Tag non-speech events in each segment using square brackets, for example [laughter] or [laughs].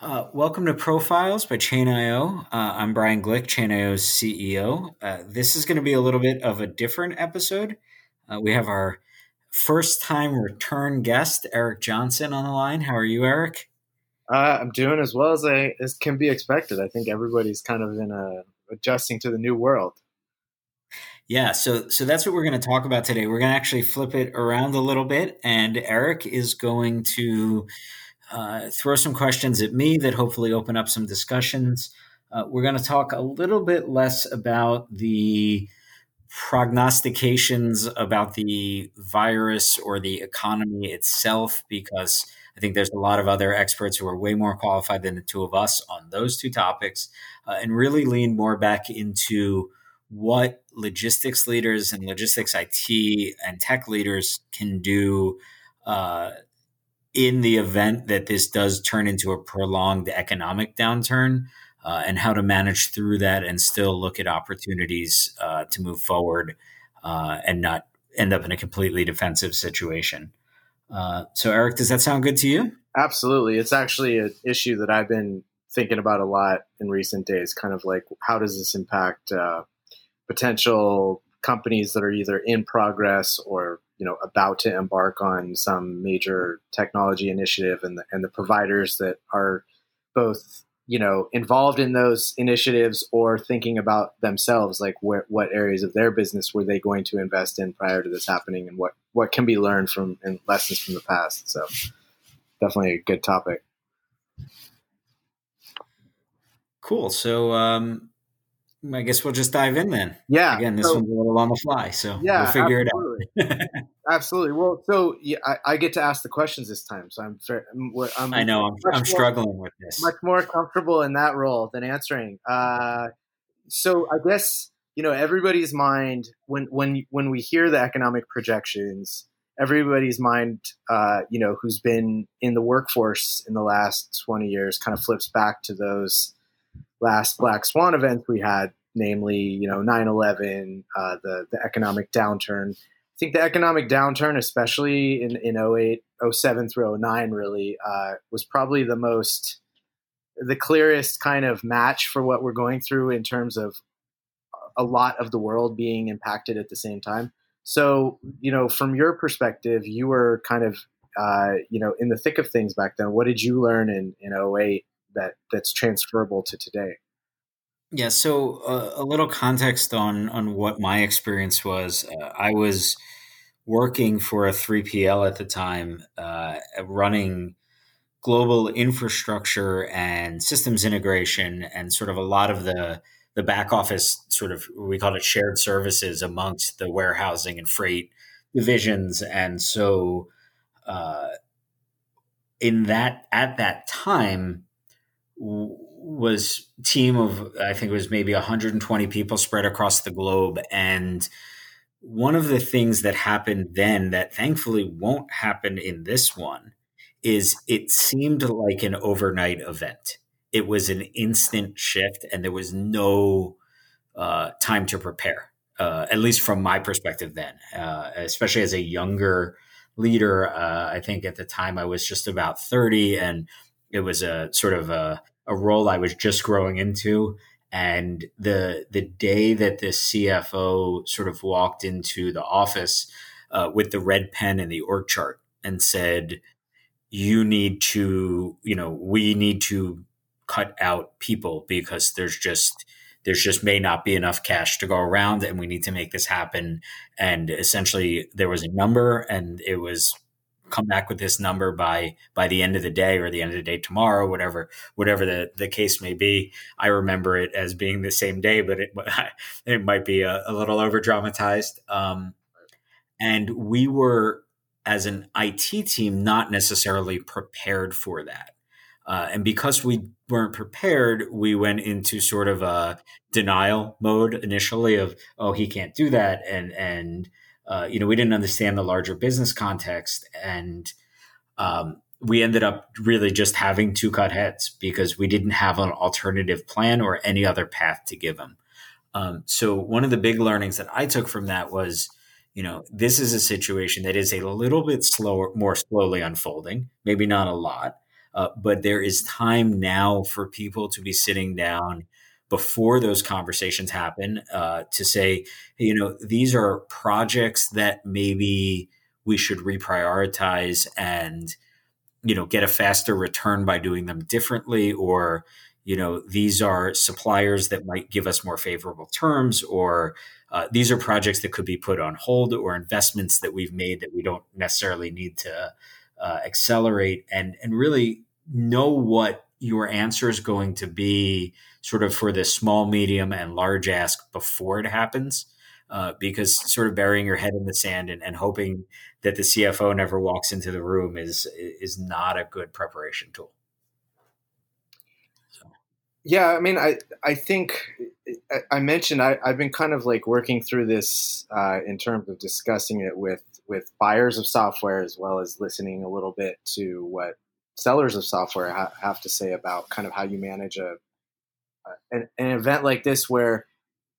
Uh, welcome to Profiles by Chain.io. Uh, I'm Brian Glick, Chain.io's CEO. Uh, this is going to be a little bit of a different episode. Uh, we have our first time return guest, Eric Johnson, on the line. How are you, Eric? Uh, I'm doing as well as I as can be expected. I think everybody's kind of in a adjusting to the new world. Yeah, so so that's what we're going to talk about today. We're going to actually flip it around a little bit, and Eric is going to uh, throw some questions at me that hopefully open up some discussions. Uh, we're going to talk a little bit less about the prognostications about the virus or the economy itself, because I think there's a lot of other experts who are way more qualified than the two of us on those two topics, uh, and really lean more back into what logistics leaders and logistics IT and tech leaders can do uh, in the event that this does turn into a prolonged economic downturn uh, and how to manage through that and still look at opportunities uh, to move forward uh, and not end up in a completely defensive situation. Uh, so, Eric, does that sound good to you? Absolutely. It's actually an issue that I've been thinking about a lot in recent days. Kind of like, how does this impact uh, potential companies that are either in progress or you know about to embark on some major technology initiative and the, and the providers that are both you know involved in those initiatives or thinking about themselves like what areas of their business were they going to invest in prior to this happening and what what can be learned from and lessons from the past. So definitely a good topic. Cool. So um I guess we'll just dive in then. Yeah. Again, this so, one's a little on the fly, so yeah, we'll figure absolutely. it out. absolutely. Well, so yeah, I, I, get to ask the questions this time, so I'm. I'm, I'm i know I'm, I'm more, struggling with this. Much more comfortable in that role than answering. Uh, so I guess you know everybody's mind when when when we hear the economic projections, everybody's mind, uh, you know, who's been in the workforce in the last 20 years, kind of flips back to those last black swan events we had, namely, you know, 9-11, uh, the, the economic downturn. I think the economic downturn, especially in, in 08, 07 through 09, really, uh, was probably the most, the clearest kind of match for what we're going through in terms of a lot of the world being impacted at the same time. So, you know, from your perspective, you were kind of, uh, you know, in the thick of things back then. What did you learn in, in 08 that that's transferable to today. Yeah, so uh, a little context on on what my experience was. Uh, I was working for a 3PL at the time, uh, running global infrastructure and systems integration, and sort of a lot of the the back office sort of we called it shared services amongst the warehousing and freight divisions, and so uh, in that at that time was team of I think it was maybe 120 people spread across the globe and one of the things that happened then that thankfully won't happen in this one is it seemed like an overnight event. It was an instant shift and there was no uh, time to prepare, uh, at least from my perspective then, uh, especially as a younger leader. Uh, I think at the time I was just about 30 and it was a sort of a, a role I was just growing into. And the the day that the CFO sort of walked into the office uh, with the red pen and the org chart and said, "You need to, you know, we need to cut out people because there's just there's just may not be enough cash to go around and we need to make this happen and essentially there was a number and it was come back with this number by by the end of the day or the end of the day tomorrow whatever whatever the, the case may be. I remember it as being the same day but it [laughs] it might be a, a little over dramatized um, and we were as an it team not necessarily prepared for that. Uh, and because we weren't prepared we went into sort of a denial mode initially of oh he can't do that and and uh, you know, we didn't understand the larger business context, and um, we ended up really just having to cut heads because we didn't have an alternative plan or any other path to give them. Um, so one of the big learnings that I took from that was, you know, this is a situation that is a little bit slower, more slowly unfolding, maybe not a lot. Uh, but there is time now for people to be sitting down before those conversations happen uh, to say, you know, these are projects that maybe we should reprioritize and, you know, get a faster return by doing them differently, or, you know, these are suppliers that might give us more favorable terms, or uh, these are projects that could be put on hold, or investments that we've made that we don't necessarily need to uh, accelerate, and and really know what your answer is going to be sort of for the small, medium, and large ask before it happens. Uh, because sort of burying your head in the sand and, and, hoping that the CFO never walks into the room is is not a good preparation tool. So. Yeah, I mean, I I think I mentioned I, have been kind of like working through this uh, in terms of discussing it with with buyers of software as well as listening a little bit to what sellers of software ha- have to say about kind of how you manage a, a an, an, event like this where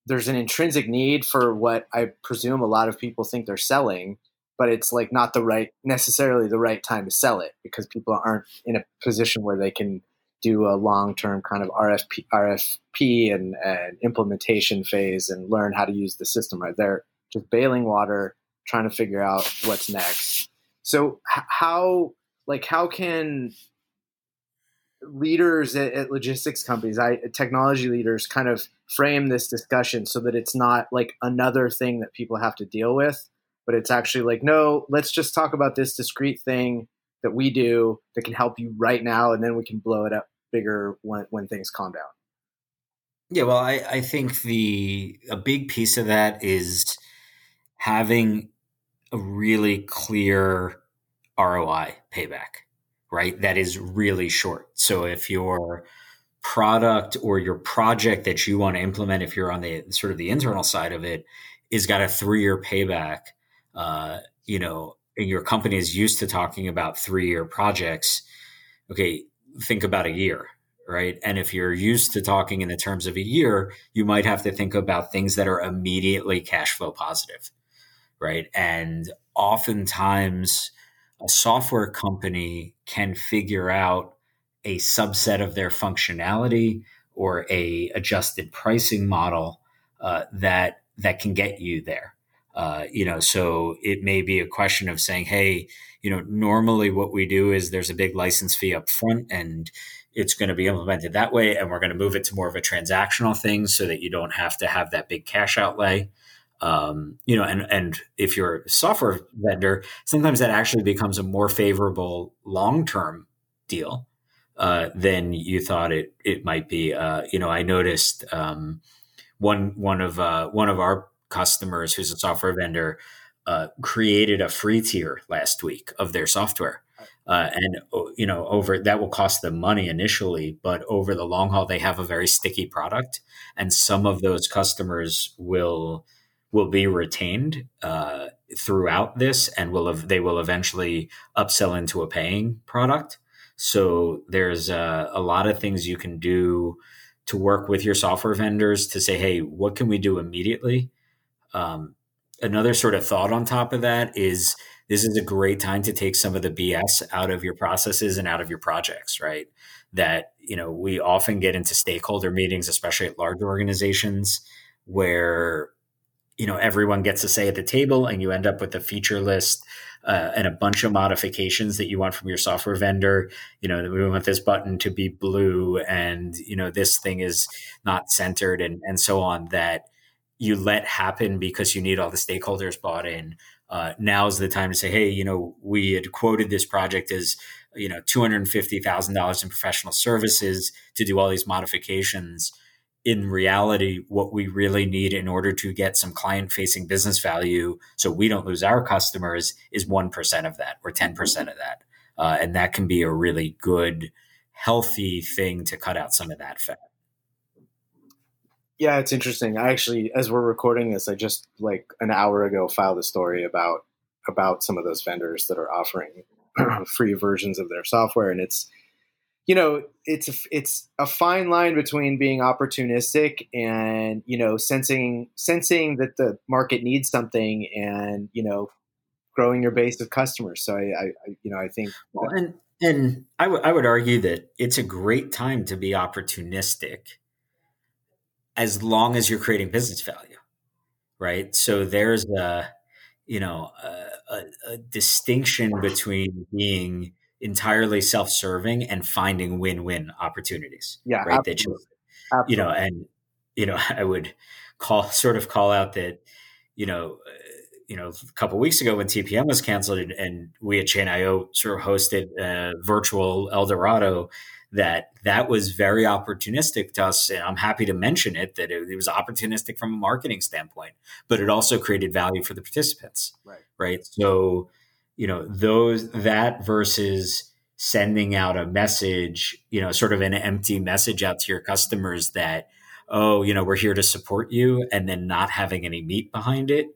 there's an intrinsic need for what I presume a lot of people think they're selling, but it's like not the right necessarily the right time to sell it because people aren't in a position where they can do a long term kind of RFP, RFP and, and implementation phase and learn how to use the system. Right, they're just bailing water, trying to figure out what's next. So how like how can leaders at, at, logistics companies i technology leaders kind of frame this discussion so that it's not like another thing that people have to deal with but it's actually like no let's just talk about this discrete thing that we do that can help you right now and then we can blow it up bigger when, when things calm down? Yeah well I, I think the a big piece of that is having a really clear ROI payback, right? That is really short. So if your product or your project that you want to implement, if you're on the sort of the internal side of it, is got a three year payback, uh, you know, and your company is used to talking about three year projects. Okay, think about a year, right? And if you're used to talking in the terms of a year, you might have to think about things that are immediately cash flow positive, right? And oftentimes, a software company can figure out a subset of their functionality or a adjusted pricing model uh, that that can get you there. Uh, you know, so it may be a question of saying, "Hey, you know, normally what we do is there's a big license fee up front, and it's going to be implemented that way, and we're going to move it to more of a transactional thing, so that you don't have to have that big cash outlay." Um, you know, and and if you're a software vendor, sometimes that actually becomes a more favorable long term deal uh, than you thought it it might be. Uh, you know, I noticed um, one one of uh, one of our customers who's a software vendor uh, created a free tier last week of their software. Uh, and you know, over that will cost them money initially, but over the long haul, they have a very sticky product, and some of those customers will will be retained uh, throughout this and will have, they will eventually upsell into a paying product. So there's a, a lot of things you can do to work with your software vendors to say, hey, what can we do immediately? Um, another sort of thought on top of that is this is a great time to take some of the BS out of your processes and out of your projects, right? That, you know, we often get into stakeholder meetings, especially at large organizations, where you know everyone gets a say at the table and you end up with a feature list uh, and a bunch of modifications that you want from your software vendor. You know we want this button to be blue and you know this thing is not centered and and so on that you let happen because you need all the stakeholders bought in. Uh, now's the time to say hey you know we had quoted this project as you know $250000 in professional services to do all these modifications in reality, what we really need in order to get some client facing business value so we don't lose our customers is 1% of that or 10% of that. Uh, and that can be a really good, healthy thing to cut out some of that fat. Yeah, it's interesting. I actually, as we're recording this, I just like an hour ago filed a story about about some of those vendors that are offering [clears throat] free versions of their software, and it's you know, it's a, it's a fine line between being opportunistic and you know sensing sensing that the market needs something and you know growing your base of customers. So I, I you know I think well, and And I, w- I would argue that it's a great time to be opportunistic as long as you're creating business value, right? So there's a, you know, a, a, a distinction between being entirely self-serving and finding win-win opportunities. Yeah, right. Absolutely. That you, you know, and you know, [laughs] I would call sort of call out that, you know, uh, you know, a couple weeks ago when TPM was canceled and, and we at Chain.io sort of hosted a virtual El Dorado, that that was very opportunistic to us. And I'm happy to mention it that it, it, was opportunistic from a marketing standpoint, but it also created value for the participants. Right. Right. So, you know, those that versus sending out a message, you know, sort of an empty message out to your customers that, oh, you know, we're here to support you, and then not having any meat behind it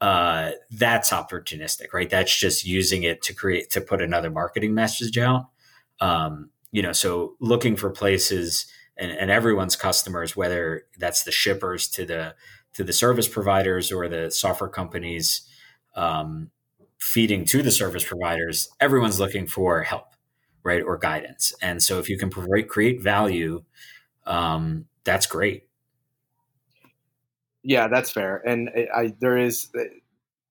uh, that's opportunistic, right? That's just using it to create to put another marketing message out. Um, you know, so looking for places and, and everyone's customers, whether that's the shippers to the to the service providers or the software companies um, feeding to the service providers, everyone's looking for help, right, or guidance. And so if you can provide, create value, um, that's great. Yeah, that's fair. And I, there is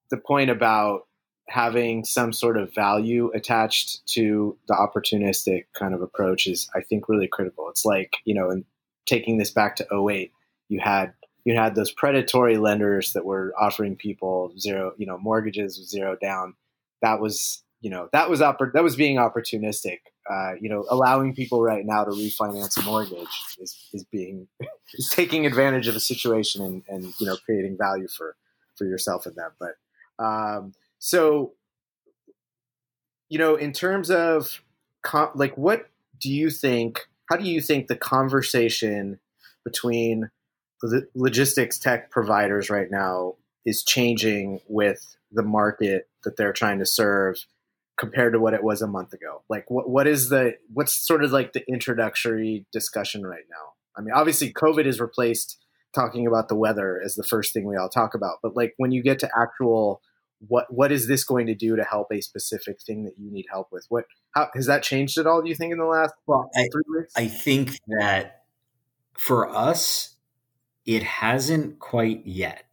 the point about having some sort of value attached to the opportunistic kind of approach is, I think, really critical. It's like you know, and taking this back to 08, you had you had those predatory lenders that were offering people zero, you know, mortgages zero down. That was you know that was oppor- that was being opportunistic. Uh, you know, allowing people right now to refinance a mortgage is, is being [laughs] is taking advantage of a situation and, and you know creating value for for yourself and them. But um, so you know, in terms of com- like, what do you think? How do you think the conversation between logistics tech providers right now is changing with the market that they're trying to serve compared to what it was a month ago? Like what what is the what's sort of like the introductory discussion right now? I mean, obviously COVID has replaced talking about the weather as the first thing we all talk about, but like when you get to actual what what is this going to do to help a specific thing that you need help with? What how has that changed at all? Do you think in the last well, I, I think that for us, it hasn't quite yet.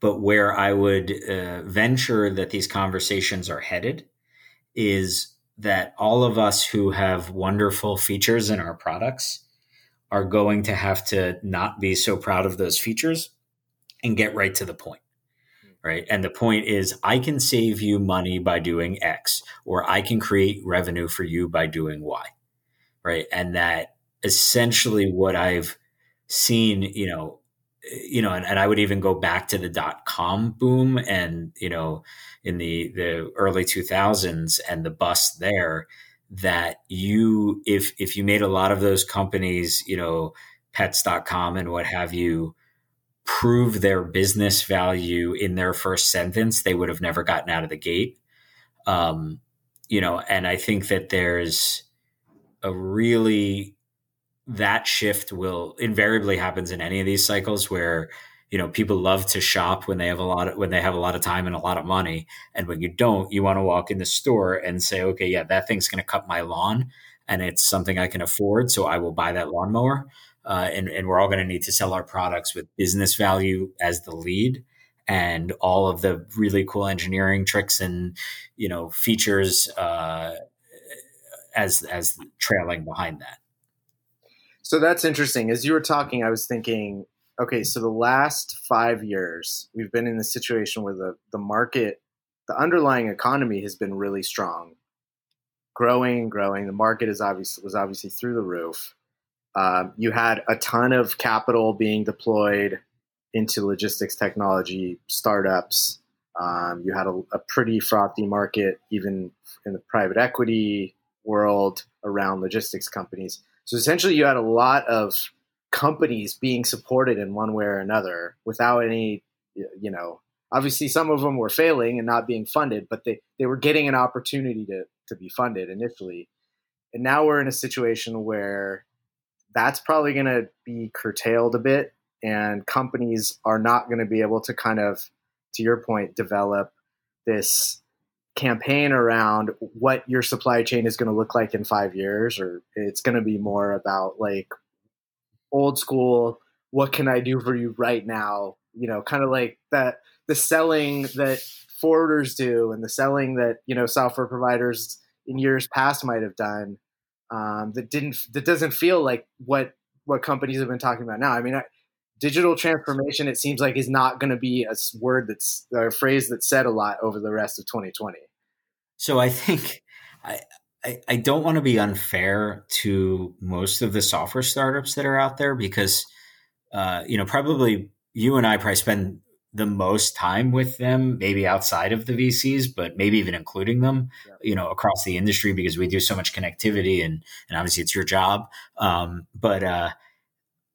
But where I would uh, venture that these conversations are headed is that all of us who have wonderful features in our products are going to have to not be so proud of those features and get right to the point. Right. And the point is, I can save you money by doing X, or I can create revenue for you by doing Y. Right. And that essentially what I've seen, you know, you know, and, and, I would even go back to the dot com boom and, you know, in the, the early 2000s and the bust there that you, if, if you made a lot of those companies, you know, pets.com and what have you, prove their business value in their first sentence, they would have never gotten out of the gate. Um, you know, and I think that there's a really that shift will invariably happens in any of these cycles where you know people love to shop when they have a lot of when they have a lot of time and a lot of money. And when you don't you want to walk in the store and say okay yeah that thing's going to cut my lawn and it's something i can afford so i will buy that lawnmower. Uh, and, and we're all going to need to sell our products with business value as the lead and all of the really cool engineering tricks and you know features uh, as as trailing behind that so that's interesting. As you were talking, I was thinking, okay, so the last five years, we've been in the situation where the, the market, the underlying economy has been really strong, growing, and growing. The market is obviously was obviously through the roof. Um, you had a ton of capital being deployed into logistics technology startups. Um, you had a, a pretty frothy market, even in the private equity world, around logistics companies. So essentially, you had a lot of companies being supported in one way or another without any, you know, obviously some of them were failing and not being funded, but they, they were getting an opportunity to, to be funded initially. And now we're in a situation where that's probably going to be curtailed a bit and companies are not going to be able to kind of, to your point, develop this campaign around what your supply chain is going to look like in five years, or it's going to be more about like old school. What can I do for you right now? You know, kind of like that the selling that forwarders do and the selling that you know software providers in years past might have done um, that didn't that doesn't feel like what what companies have been talking about now. I mean, I, digital transformation it seems like is not going to be a word that's a phrase that's said a lot over the rest of 2020. So I think I I, I don't want to be unfair to most of the software startups that are out there because uh, you know probably you and I probably spend the most time with them, maybe outside of the VCs, but maybe even including them, yeah. you know, across the industry because we do so much connectivity and and obviously it's your job. Um, but uh,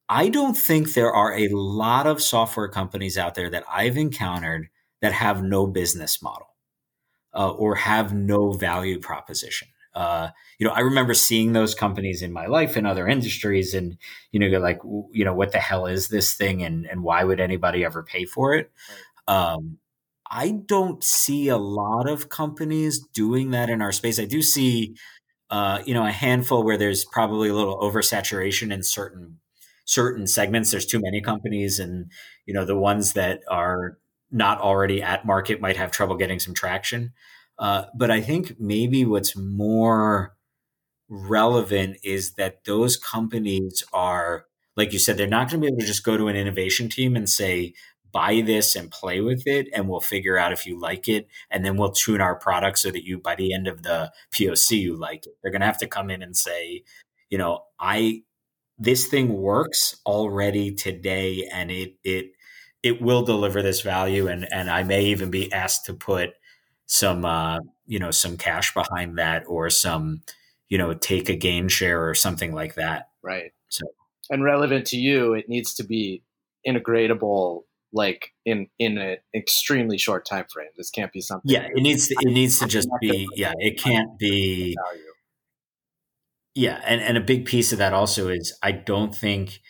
I don't think there are a lot of software companies out there that I've encountered that have no business model uh, or have no value proposition. Uh, you know, I remember seeing those companies in my life in other industries, and you know, you're like, you know, what the hell is this thing, and and why would anybody ever pay for it? Right. Um, I don't see a lot of companies doing that in our space. I do see, uh, you know, a handful where there's probably a little oversaturation in certain certain segments. There's too many companies, and you know, the ones that are not already at market might have trouble getting some traction. Uh, but I think maybe what's more relevant is that those companies are, like you said, they're not going to be able to just go to an innovation team and say, buy this and play with it, and we'll figure out if you like it. And then we'll tune our product so that you, by the end of the POC, you like it. They're going to have to come in and say, you know, I, this thing works already today and it, it, it will deliver this value and and I may even be asked to put some uh, you know some cash behind that or some you know take a gain share or something like that. Right. So and relevant to you it needs to be integratable like in in an extremely short time frame. This can't be something yeah it needs to, it needs to just be yeah it can't be yeah and and a big piece of that also is i don't think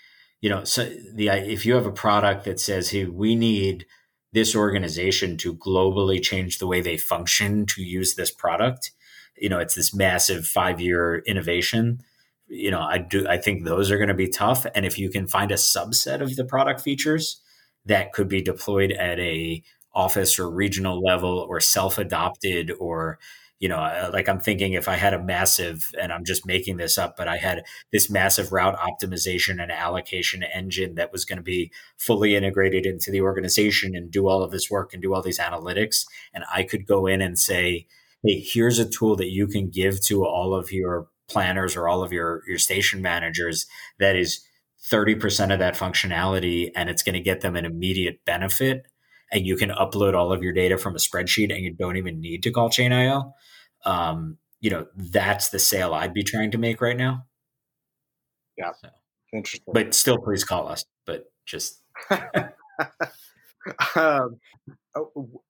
you know so the if you have a product that says hey we need this organization to globally change the way they function to use this product. You know, it's this massive five year innovation. You know, I do, I think those are going to be tough. And if you can find a subset of the product features that could be deployed at a office or regional level or self adopted or you know, uh, like I'm thinking if I had a massive, and I'm just making this up, but I had this massive route optimization and allocation engine that was going to be fully integrated into the organization and do all of this work and do all these analytics. And I could go in and say, hey, here's a tool that you can give to all of your planners or all of your, your station managers that is 30% of that functionality and it's going to get them an immediate benefit and you can upload all of your data from a spreadsheet and you don't even need to call Chain.io um, you know, that's the sale I'd be trying to make right now. Yeah. So, Interesting. But still, please call us. But just. [laughs] um, oh,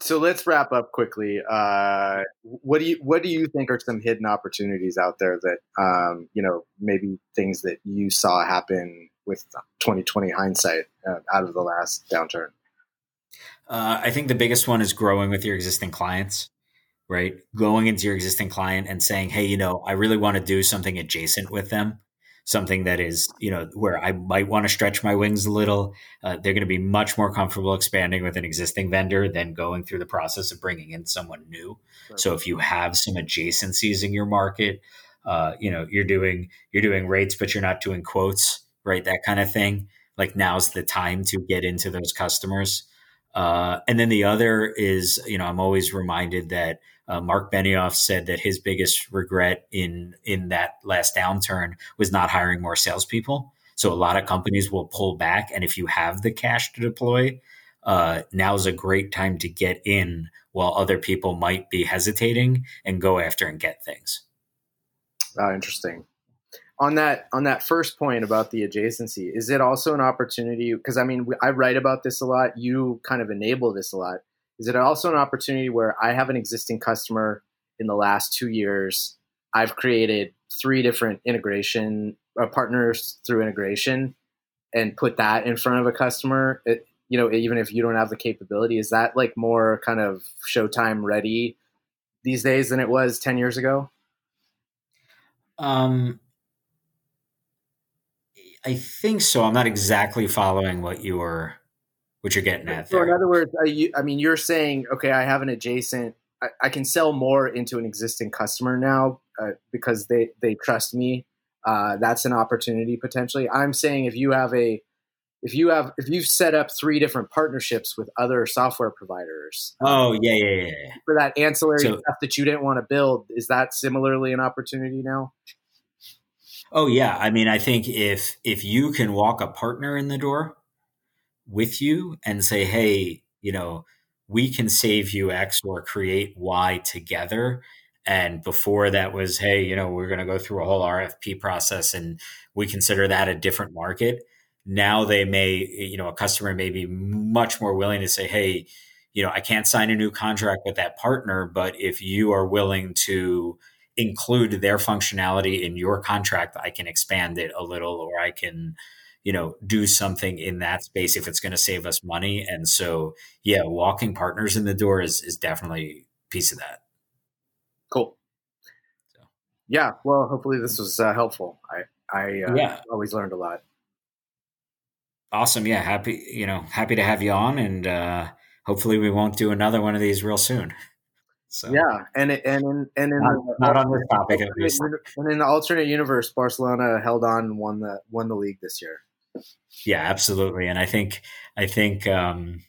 so let's wrap up quickly. Uh, what do you what do you think are some hidden opportunities out there that um, you know maybe things that you saw happen with 2020 hindsight uh, out of the last downturn? Uh, I think the biggest one is growing with your existing clients right? Going into your existing client and saying, hey, you know, I really want to do something adjacent with them, something that is, you know, where I might want to stretch my wings a little. Uh, they're going to be much more comfortable expanding with an existing vendor than going through the process of bringing in someone new. So if you have some adjacencies in your market, uh, you know, you're doing you're doing rates, but you're not doing quotes, right? That kind of thing. Like now's the time to get into those customers. Uh, and then the other is, you know, I'm always reminded that uh, Mark Benioff said that his biggest regret in in that last downturn was not hiring more salespeople. So a lot of companies will pull back, and if you have the cash to deploy, uh, now is a great time to get in while other people might be hesitating and go after and get things. Oh, interesting. On that on that first point about the adjacency, is it also an opportunity? Because I mean, I write about this a lot. You kind of enable this a lot is it also an opportunity where I have an existing customer in the last two years? I've created three different integration uh, partners through integration and put that in front of a customer. It, you know, even if you don't have the capability, is that like more kind of Showtime ready these days than it was 10 years ago? Um, I think so. I'm not exactly following what you're what you're getting at. So there. in other words, you, I mean, you're saying, okay, I have an adjacent. I, I can sell more into an existing customer now uh, because they they trust me. Uh, that's an opportunity potentially. I'm saying if you have a if you have if you've set up three different partnerships with other software providers oh yeah yeah yeah for that ancillary So- stuff that you didn't want to build is that similarly an opportunity now oh yeah i mean i think if if you can walk a partner in the door with you and say hey you know we can save you x or create y together. And before that was hey you know we're going to go through a whole rfp process and we consider that a different market. Now they may you know a customer may be much more willing to say hey you know i can't sign a new contract with that partner but if you are willing to include their functionality in your contract i can expand it a little or i can you know do something in that space if it's going to save us money. And so yeah walking partners in the door is is definitely a piece of that. Cool. So. yeah well hopefully this was uh, helpful. I i uh, Yeah. always learned a lot. Awesome. Yeah happy you know happy to have you on and uh hopefully we won't do another one of these real soon. [laughs] So. Yeah and and in and in not, the not on this topic at least. and in the alternate universe barcelona held on and won the won the league this year yeah absolutely and i think i think um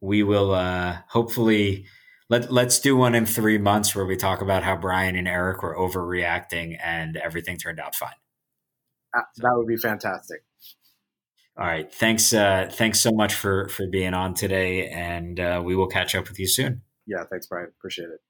we will uh hopefully let let's do one in three months where we talk about how brian and eric were overreacting and everything turned out fine. Uh, that would be fantastic. All right thanks uh thanks so much for for being on today and uh we will catch up with you soon. Yeah thanks brian. Appreciate it